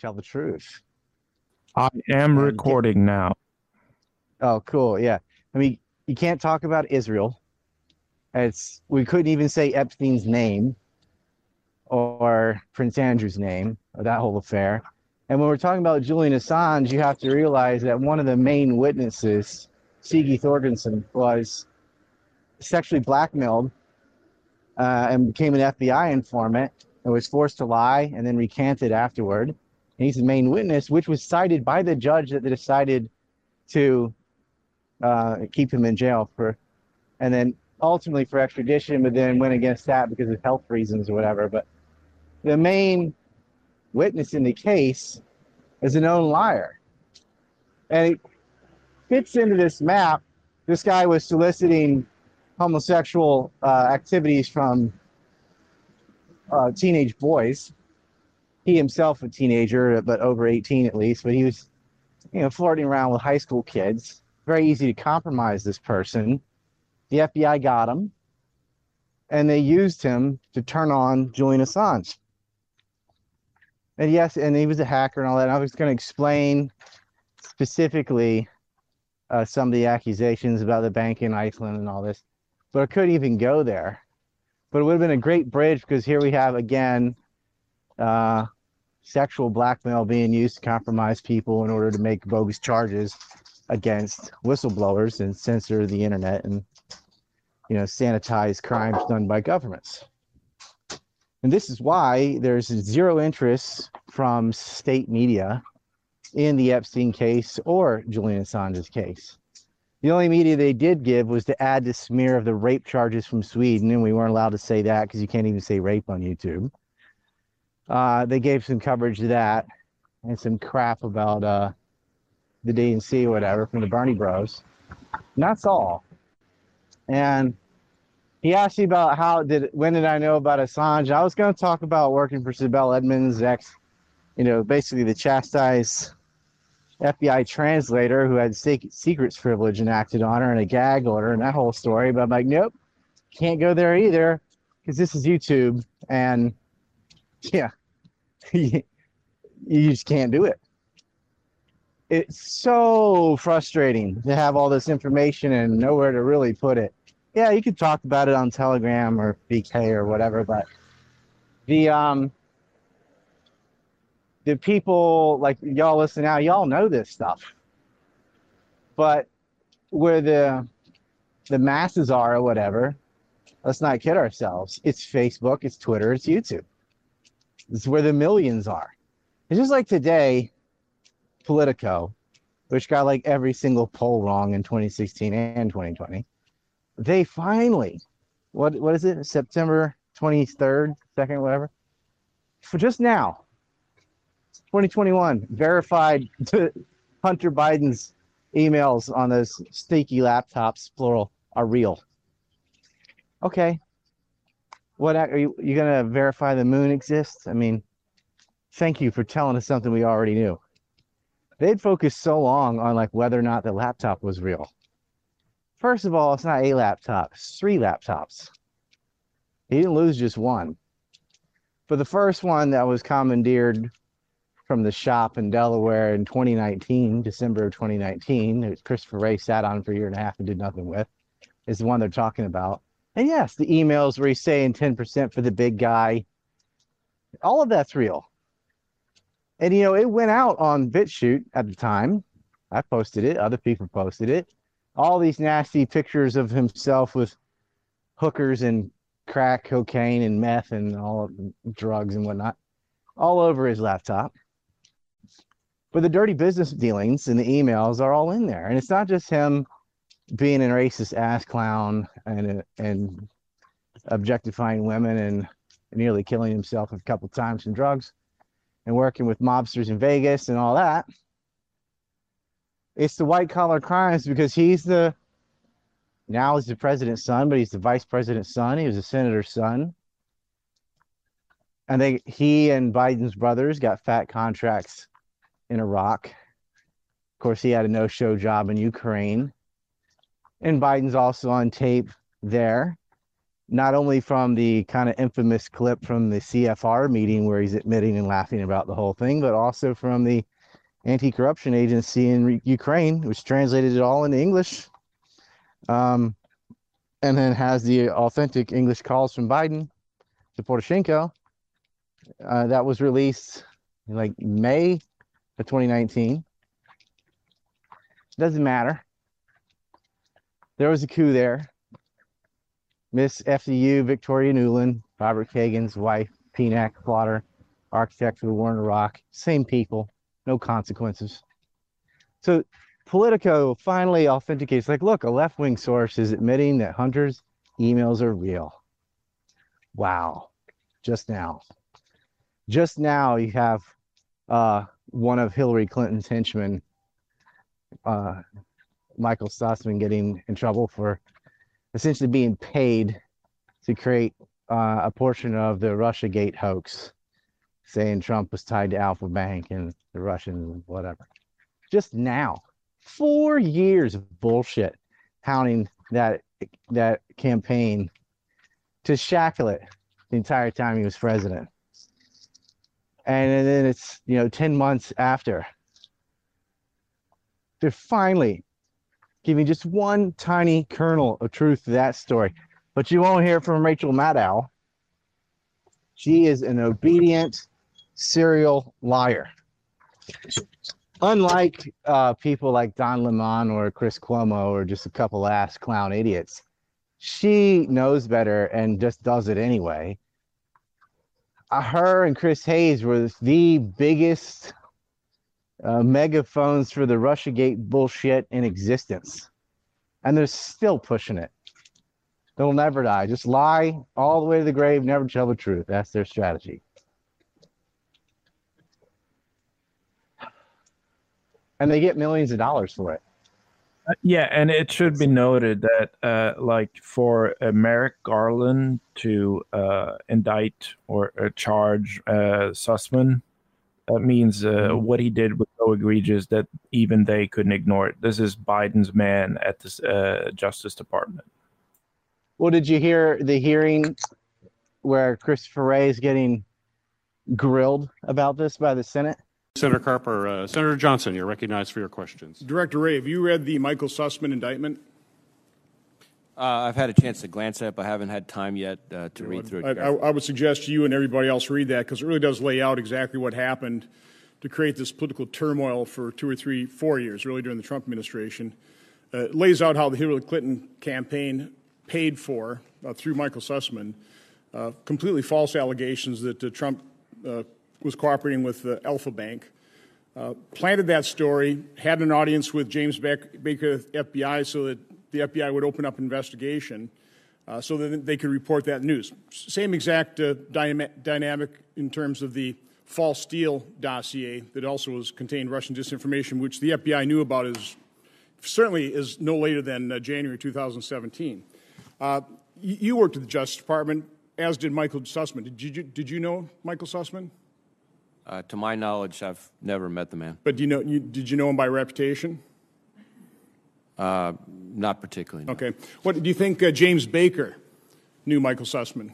tell the truth. I am And- recording now. Oh, cool. Yeah. I mean, you can't talk about Israel. It's we couldn't even say Epstein's name or Prince Andrew's name or that whole affair. And when we're talking about Julian Assange, you have to realize that one of the main witnesses, Sigi Thorgensen, was sexually blackmailed uh, and became an FBI informant and was forced to lie and then recanted afterward. And he's the main witness, which was cited by the judge that decided to uh, keep him in jail for, and then ultimately for extradition, but then went against that because of health reasons or whatever. But the main witness in the case is a known liar. And it fits into this map. This guy was soliciting homosexual uh, activities from uh, teenage boys. He himself a teenager, but over 18 at least, but he was, you know, flirting around with high school kids. Very easy to compromise this person. The FBI got him, and they used him to turn on Julian Assange. And yes, and he was a hacker and all that. And I was going to explain specifically uh, some of the accusations about the bank in Iceland and all this, but I couldn't even go there. But it would have been a great bridge because here we have again uh, sexual blackmail being used to compromise people in order to make bogus charges against whistleblowers and censor the internet and you know sanitize crimes done by governments. And this is why there's zero interest from state media in the Epstein case or Julian Assange's case. The only media they did give was to add the smear of the rape charges from Sweden, and we weren't allowed to say that because you can't even say rape on YouTube. Uh, they gave some coverage to that and some crap about uh, the DNC whatever from the Bernie Bros. And that's all. And he asked me about how did when did I know about Assange? I was going to talk about working for Sibel Edmonds, ex, you know, basically the chastised FBI translator who had sec- secrets privilege enacted on her and a gag order and that whole story. But I'm like, nope, can't go there either because this is YouTube and yeah, you just can't do it. It's so frustrating to have all this information and nowhere to really put it. Yeah, you could talk about it on Telegram or VK or whatever, but the um the people like y'all listen now, y'all know this stuff. But where the the masses are or whatever, let's not kid ourselves. It's Facebook, it's Twitter, it's YouTube. It's where the millions are. It's just like today, Politico, which got like every single poll wrong in 2016 and 2020. They finally, what what is it? September 23rd, second, whatever. For just now, 2021, verified Hunter Biden's emails on those sneaky laptops, plural, are real. Okay. What are you, you gonna verify the moon exists? I mean, thank you for telling us something we already knew. They'd focused so long on like whether or not the laptop was real. First of all, it's not a laptop, it's three laptops. He didn't lose just one. For the first one that was commandeered from the shop in Delaware in 2019, December of 2019, that Christopher Wray sat on for a year and a half and did nothing with, is the one they're talking about. And yes, the emails where he's saying 10% for the big guy, all of that's real. And you know, it went out on BitChute at the time. I posted it, other people posted it. All these nasty pictures of himself with hookers and crack cocaine and meth and all drugs and whatnot all over his laptop. But the dirty business dealings and the emails are all in there. And it's not just him being a racist ass clown and and objectifying women and nearly killing himself a couple times from drugs and working with mobsters in Vegas and all that. It's the white collar crimes because he's the now he's the president's son, but he's the vice president's son. He was a senator's son. And they he and Biden's brothers got fat contracts in Iraq. Of course, he had a no-show job in Ukraine. And Biden's also on tape there not only from the kind of infamous clip from the CFR meeting where he's admitting and laughing about the whole thing, but also from the anti-corruption agency in Re- Ukraine, which translated it all into English, um, and then has the authentic English calls from Biden to Poroshenko. Uh, that was released in like May of 2019. Doesn't matter. There was a coup there. Miss FDU Victoria Nuland, Robert Kagan's wife, PNAC plotter, architect for the war in Iraq, same people, no consequences. So Politico finally authenticates, like, look, a left wing source is admitting that Hunter's emails are real. Wow. Just now. Just now, you have uh, one of Hillary Clinton's henchmen, uh, Michael Sussman, getting in trouble for essentially being paid to create uh, a portion of the Russia Gate hoax, saying Trump was tied to Alpha Bank and the Russians, whatever. Just now, four years of bullshit pounding that that campaign to shackle it the entire time he was president. And then it's you know 10 months after. They're finally giving just one tiny kernel of truth to that story. But you won't hear from Rachel Maddow. She is an obedient serial liar. Unlike uh, people like Don Lemon or Chris Cuomo or just a couple ass clown idiots, she knows better and just does it anyway. Uh, her and Chris Hayes were the biggest uh, megaphones for the Russiagate bullshit in existence. And they're still pushing it. They'll never die. Just lie all the way to the grave, never tell the truth. That's their strategy. And they get millions of dollars for it. Uh, yeah, and it should be noted that, uh, like, for Merrick Garland to uh, indict or uh, charge uh, Sussman, that means Mhm. what he did was so egregious that even they couldn't ignore it. This is Biden's man at the Justice Department. Well, did you hear the hearing where Christopher Wray is getting grilled about this by the Senate? Senator Carper, uh, Senator Johnson, you're recognized for your questions. Director Wray, have you read the Michael Sussman indictment? Uh, I've had a chance to glance at it, but I haven't had time yet uh, to read through I, it. I, I would suggest you and everybody else read that because it really does lay out exactly what happened to create this political turmoil for two or three, four years, really during the Trump administration. Uh, it lays out how the Hillary Clinton campaign paid for, uh, through Michael Sussman, uh, completely false allegations that uh, Trump uh, was cooperating with uh, Alpha Bank. Uh, planted that story, had an audience with James Baker, FBI, so that the FBI would open up an investigation uh, so that they could report that news. Same exact uh, dyna- dynamic in terms of the false Steele dossier that also was contained Russian disinformation, which the FBI knew about is certainly is no later than uh, January 2017. Uh, you, you worked at the Justice Department, as did Michael Sussman. Did you, did you know Michael Sussman? Uh, to my knowledge, I've never met the man. But do you know, you, did you know him by reputation? Uh, not particularly. no. Okay. What do you think uh, James Baker knew Michael Sussman?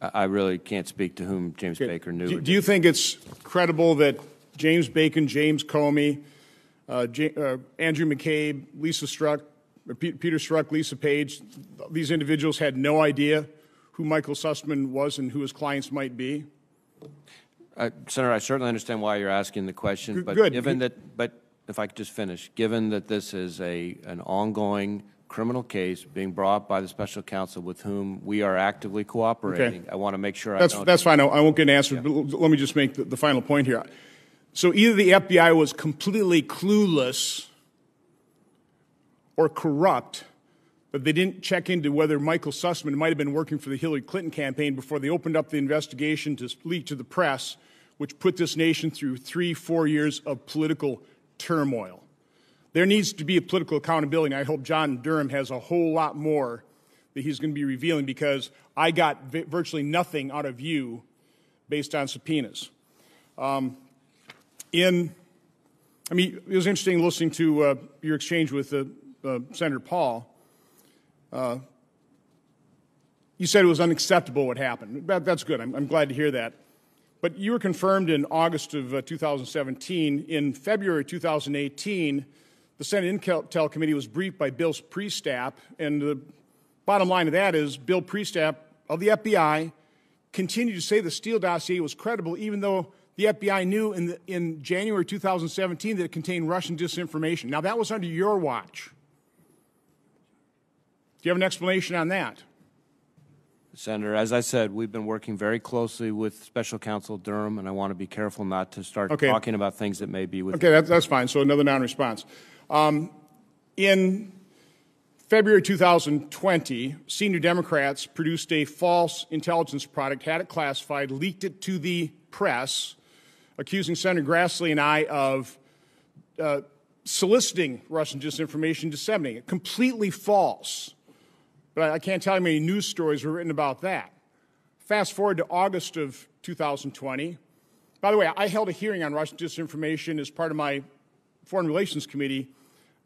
I, I really can't speak to whom James Okay. Baker knew. Do, do you think it's credible that James Bacon, James Comey, uh, J, uh, Andrew McCabe, Lisa Struck, Peter Strzok, Lisa Page, these individuals had no idea who Michael Sussman was and who his clients might be? Uh, Senator, I certainly understand why you're asking the question, but good. given that, but if I could just finish, given that this is a an ongoing criminal case being brought by the special counsel with whom we are actively cooperating, I want to make sure That's, I don't. that's fine. I, I won't get an answer, but l- let me just make the, the final point here. So either the FBI was completely clueless or corrupt, but they didn't check into whether Michael Sussman might have been working for the Hillary Clinton campaign before they opened up the investigation to leak to the press, which put this nation through three, four years of political turmoil. There needs to be a political accountability, and I hope John Durham has a whole lot more that he's going to be revealing because I got vi- virtually nothing out of you based on subpoenas. Um, in, I mean, it was interesting listening to uh, your exchange with uh, uh, Senator Paul. Uh, you said it was unacceptable what happened. That, that's good. I'm, I'm, glad to hear that. But you were confirmed in August of uh, 2017. In February 2018, the Senate Intel Committee was briefed by Bill Priestap, and the bottom line of that is Bill Priestap of the FBI continued to say the Steele dossier was credible, even though the FBI knew in, the, in January 2017 that it contained Russian disinformation. Now, that was under your watch. Do you have an explanation on that? Senator, as I said, we've been working very closely with Special Counsel Durham, and I want to be careful not to start okay. talking about things that may be with. Okay, that, that's fine. So another non-response. Um, in February 2020, senior Democrats produced a false intelligence product, had it classified, leaked it to the press, accusing Senator Grassley and I of uh, soliciting Russian disinformation, disseminating it. Completely false. But I can't tell you how many news stories were written about that. Fast forward to August of 2020. By the way, I held a hearing on Russian disinformation as part of my Foreign Relations Committee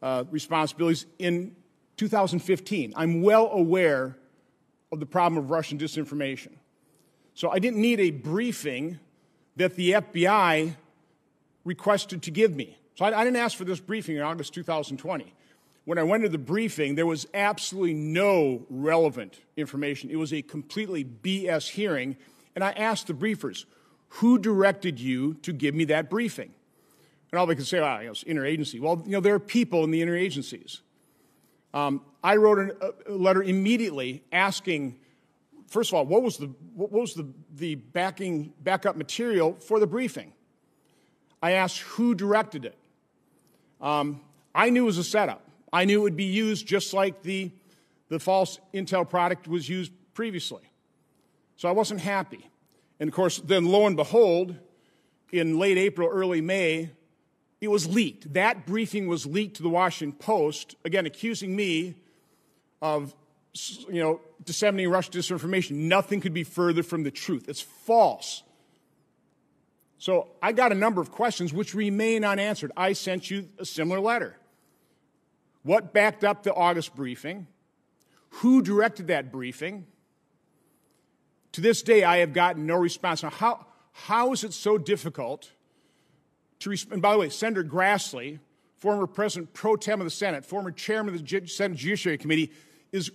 uh, responsibilities in 2015. I'm well aware of the problem of Russian disinformation. So I didn't need a briefing that the FBI requested to give me. So I, I didn't ask for this briefing in August 2020 when I went to the briefing, there was absolutely no relevant information. It was a completely BS hearing. And I asked the briefers, who directed you to give me that briefing? And all they could say, well, it's interagency. Well, you know, there are people in the interagencies. Um, I wrote an, a letter immediately asking, first of all, what was the, what was the, the backing, backup material for the briefing? I asked who directed it. Um, I knew it was a setup. I knew it would be used just like the, the false Intel product was used previously. So I wasn't happy. And of course, then lo and behold, in late April, early May, it was leaked. That briefing was leaked to the Washington Post, again, accusing me of you know, disseminating Russian disinformation. Nothing could be further from the truth. It's false. So I got a number of questions which remain unanswered. I sent you a similar letter. What backed up the August briefing? Who directed that briefing? To this day, I have gotten no response. Now, how, how is it so difficult to respond? And by the way, Senator Grassley, former President pro tem of the Senate, former chairman of the Senate Judiciary Committee, is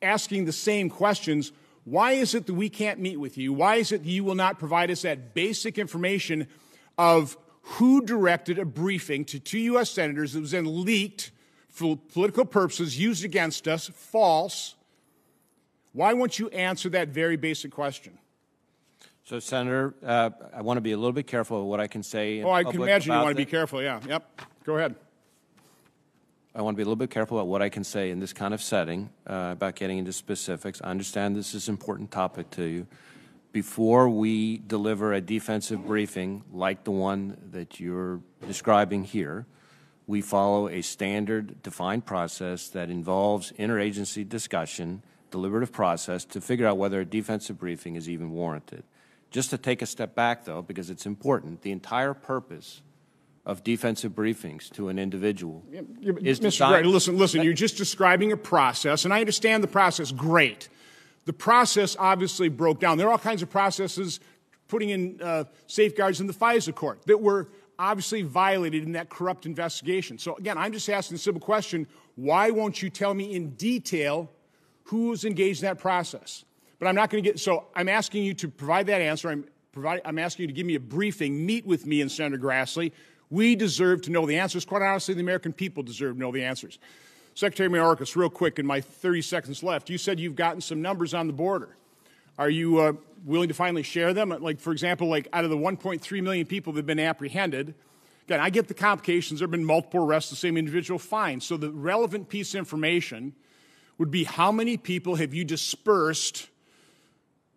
asking the same questions. Why is it that we can't meet with you? Why is it that you will not provide us that basic information of who directed a briefing to two U.S. senators that was then leaked for political purposes used against us false, why won't you answer that very basic question? So, Senator, uh, I want to be a little bit careful of what I can say. oh, I can imagine you want to be careful. Yeah. Yep. Go ahead. I want to be a little bit careful about what I can say in this kind of setting uh, about getting into specifics. I understand this is an important topic to you. Before we deliver a defensive briefing like the one that you're describing here, we follow a standard defined process that involves interagency discussion, deliberative process to figure out whether a defensive briefing is even warranted. Just to take a step back, though, because it's important, the entire purpose of defensive briefings to an individual yeah, yeah, is Mr. Gray, listen, listen, you're just describing a process, and I understand the process. Great. The process obviously broke down. There are all kinds of processes putting in uh, safeguards in the FISA court that were obviously violated in that corrupt investigation. So, again, I'm just asking the simple question why won't you tell me in detail who's engaged in that process? But I'm not going to get, so I'm asking you to provide that answer. I'm, provide, I'm asking you to give me a briefing, meet with me and Senator Grassley. We deserve to know the answers. Quite honestly, the American people deserve to know the answers. Secretary Mayorkas, real quick, in my 30 seconds left, you said you've gotten some numbers on the border. Are you uh, willing to finally share them? Like, for example, like out of the 1.3 million people that have been apprehended, again, I get the complications. There have been multiple arrests, the same individual, fine. So the relevant piece of information would be how many people have you dispersed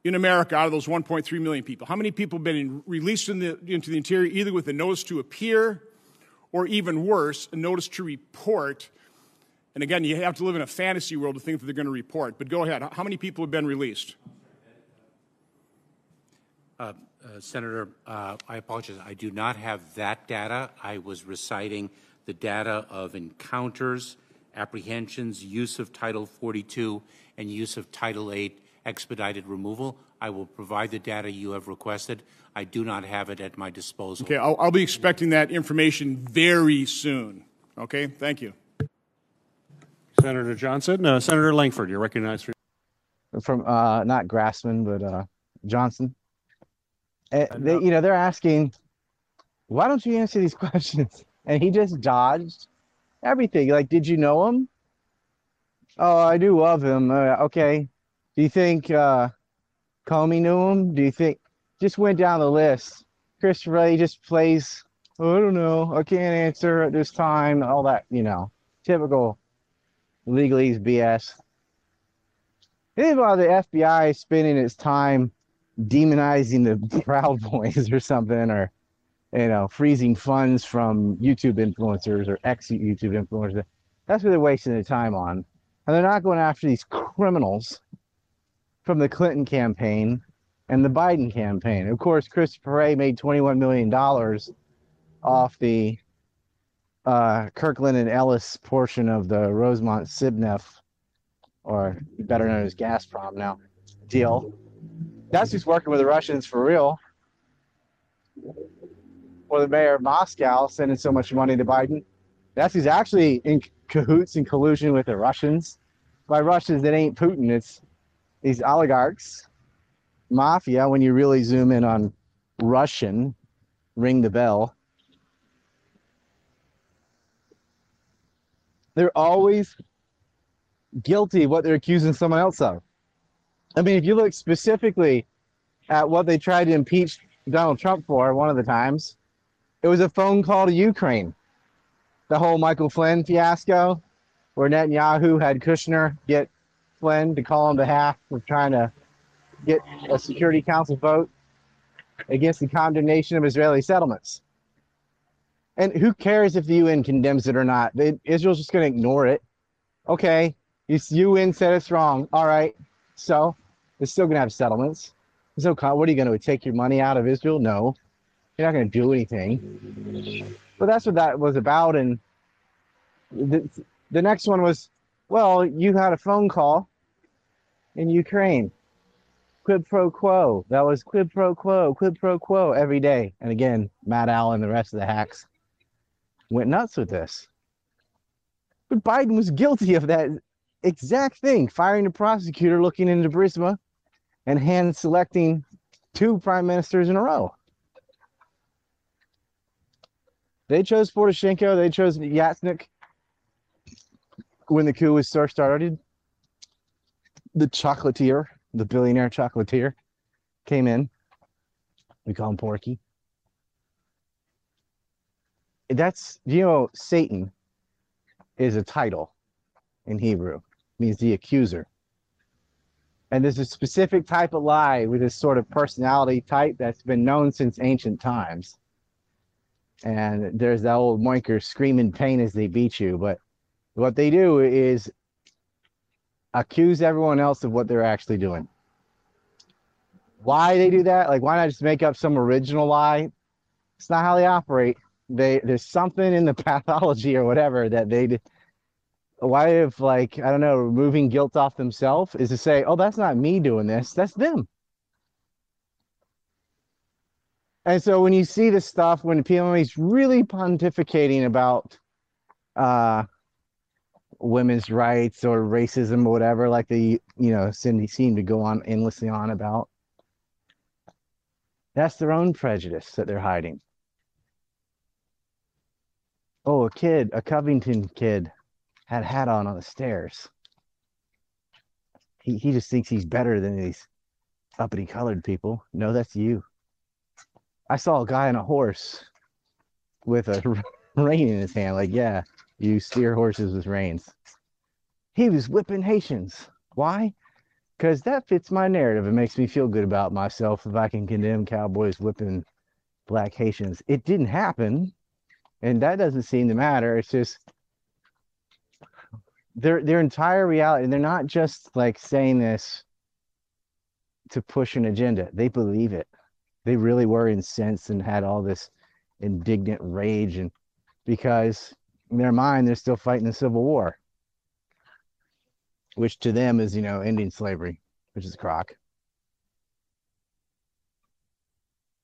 in America out of those 1.3 million people? How many people have been released in the, into the interior either with a notice to appear or even worse, a notice to report? And again, you have to live in a fantasy world to think that they're going to report. But go ahead. How many people have been released? Uh, uh, Senator, uh, I apologize. I do not have that data. I was reciting the data of encounters, apprehensions, use of Title 42, and use of Title 8 expedited removal. I will provide the data you have requested. I do not have it at my disposal. Okay, I'll, I'll be expecting that information very soon. Okay, thank you. Senator Johnson. Uh, Senator Lankford, you're recognized for from uh not Grassman but uh Johnson. And they, you know, they're asking, why don't you answer these questions? And he just dodged everything. Like, did you know him? Oh, I do love him. Uh, okay. Do you think uh Comey knew him? Do you think just went down the list? Chris Wray just plays. Oh, I don't know. I can't answer at this time. All that, you know, typical legalese BS. Think about the FBI spending its time demonizing the Proud Boys or something, or you know, freezing funds from YouTube influencers or ex YouTube influencers. That's what they're wasting their time on, and they're not going after these criminals from the Clinton campaign and the Biden campaign. Of course, Christopher Wray made twenty-one million dollars off the uh, Kirkland and Ellis portion of the Rosemont Sibneft, or better known as Gazprom now, deal. That's who's working with the Russians for real. Or the mayor of Moscow sending so much money to Biden. That's who's actually in cahoots and collusion with the Russians. By Russians, it ain't Putin, it's these oligarchs, mafia. When you really zoom in on Russian, ring the bell. They're always guilty of what they're accusing someone else of. I mean, if you look specifically at what they tried to impeach Donald Trump for one of the times, it was a phone call to Ukraine. The whole Michael Flynn fiasco, where Netanyahu had Kushner get Flynn to call on behalf of trying to get a Security Council vote against the condemnation of Israeli settlements. And who cares if the UN condemns it or not? They, Israel's just going to ignore it. Okay, you UN said it's wrong. All right, so they're still going to have settlements. Con- what are you going to take your money out of Israel? No, you're not going to do anything. But that's what that was about. And the, the next one was, well, you had a phone call in Ukraine. Quid pro quo. That was quid pro quo, quid pro quo every day. And again, Matt Allen and the rest of the hacks went nuts with this. But Biden was guilty of that exact thing, firing a prosecutor looking into Burisma and hand selecting two prime ministers in a row. They chose Poroshenko, they chose Yatsenyuk when the coup was first started. The chocolatier, the billionaire chocolatier, came in. We call him Porky. That's, you know, Satan is a title in Hebrew, means the accuser. And there's a specific type of lie with this sort of personality type that's been known since ancient times. And there's that old moinker screaming pain as they beat you. But what they do is accuse everyone else of what they're actually doing. Why they do that? Like, why not just make up some original lie? It's not how they operate. They there's something in the pathology or whatever that they why if like I don't know removing guilt off themselves is to say, oh, that's not me doing this, that's them. And so when you see this stuff, when PMA's really pontificating about uh, women's rights or racism or whatever, like the you know Cindy seemed to go on endlessly on about, that's their own prejudice that they're hiding. Oh, a kid, a Covington kid had a hat on on the stairs. He, he just thinks he's better than these uppity colored people. No, that's you. I saw a guy on a horse with a rein in his hand. Like, yeah, you steer horses with reins. He was whipping Haitians. Why? Because that fits my narrative. It makes me feel good about myself if I can condemn cowboys whipping black Haitians. It didn't happen, and that doesn't seem to matter. It's just their their entire reality, and they're not just like saying this to push an agenda. They believe it. They really were incensed and had all this indignant rage, and because in their mind they're still fighting the Civil War, which to them is you know ending slavery. which is crock.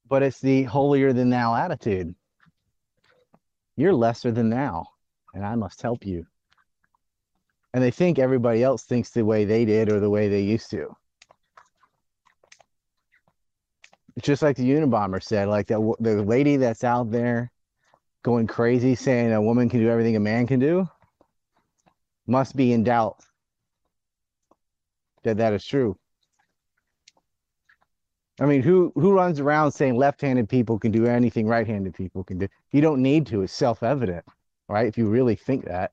But it's the holier than thou attitude. You're lesser than thou, and I must help you. And they think everybody else thinks the way they did or the way they used to. It's just like the Unabomber said, like that the lady that's out there going crazy saying a woman can do everything a man can do must be in doubt that that is true. I mean, who who runs around saying left-handed people can do anything right-handed people can do? You don't need to. It's self-evident, right? If you really think that.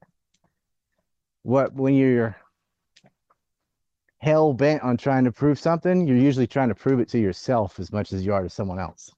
What when you're hell bent on trying to prove something, you're usually trying to prove it to yourself as much as you are to someone else.